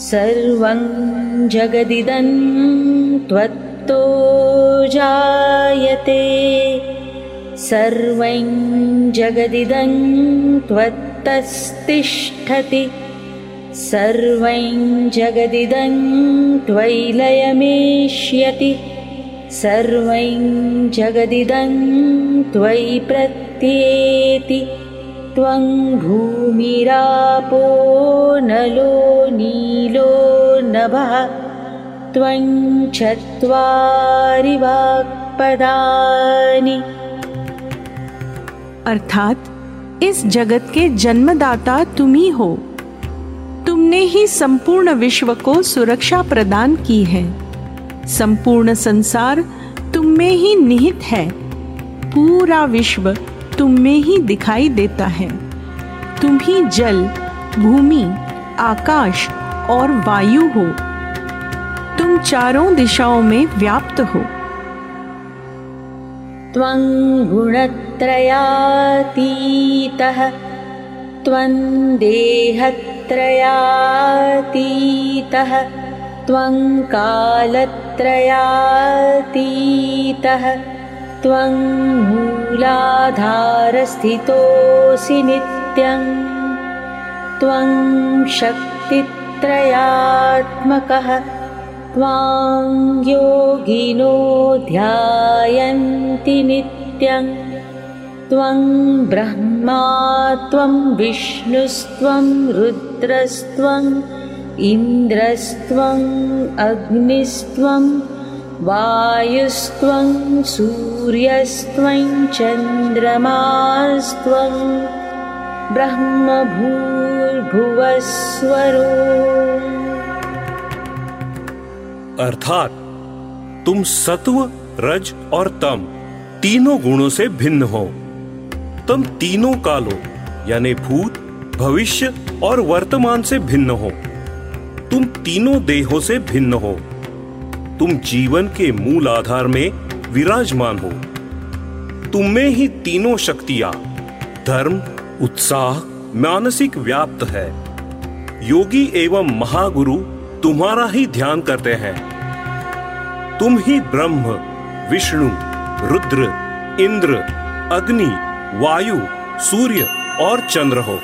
सर्वं जगदिदं त्वत्तो जायते। सर्वं जगदिदं त्वत्तस्तिष्ठति। सर्वं जगदिदं त्वयिलयमेष्यति सर्वं जगदिदं त्वयि प्रत्येति। त्वं भूमिरापो नलो नीलो अर्थात, इस जगत के जन्मदाता तुम ही हो। तुमने ही संपूर्ण विश्व को सुरक्षा प्रदान की है। संपूर्ण संसार तुम में ही निहित है। पूरा विश्व तुम में ही दिखाई देता है। तुम ही जल, भूमि, आकाश और वायु हो। तुम चारों दिशाओं में व्याप्त हो। त्वं गुणत्रयातीतः, त्वं देहत्रयातीतः, त्वं कालत्रयातीतः, त्वं मूलाधारस्थितोऽसि नित्यं, त्वं शक्तित्रयात्मकः त्वां योगिनो ध्यायन्ति नित्यं। त्वं ब्रह्मा त्वं विष्णुस्त्वं रुद्रस्त्वम् इन्द्रस्त्वम् अग्निस्त्वं वायुस्त्वं सूर्यस्त्वं चन्द्रमास्त्वं ब्रह्मभूर्भुवस्वरो। अर्थात, तुम सत्व, रज और तम तीनों गुणों से भिन्न हो। तुम तीनों कालों, यानी भूत, भविष्य और वर्तमान से भिन्न हो। तुम तीनों देहों से भिन्न हो। तुम जीवन के मूल आधार में विराजमान हो। तुम में ही तीनों शक्तियाँ, धर्म उत्साह मानसिक व्याप्त है। योगी एवं महागुरु तुम्हारा ही ध्यान करते हैं। तुम ही ब्रह्म, विष्णु, रुद्र, इंद्र, अग्नि, वायु, सूर्य और चंद्र हो।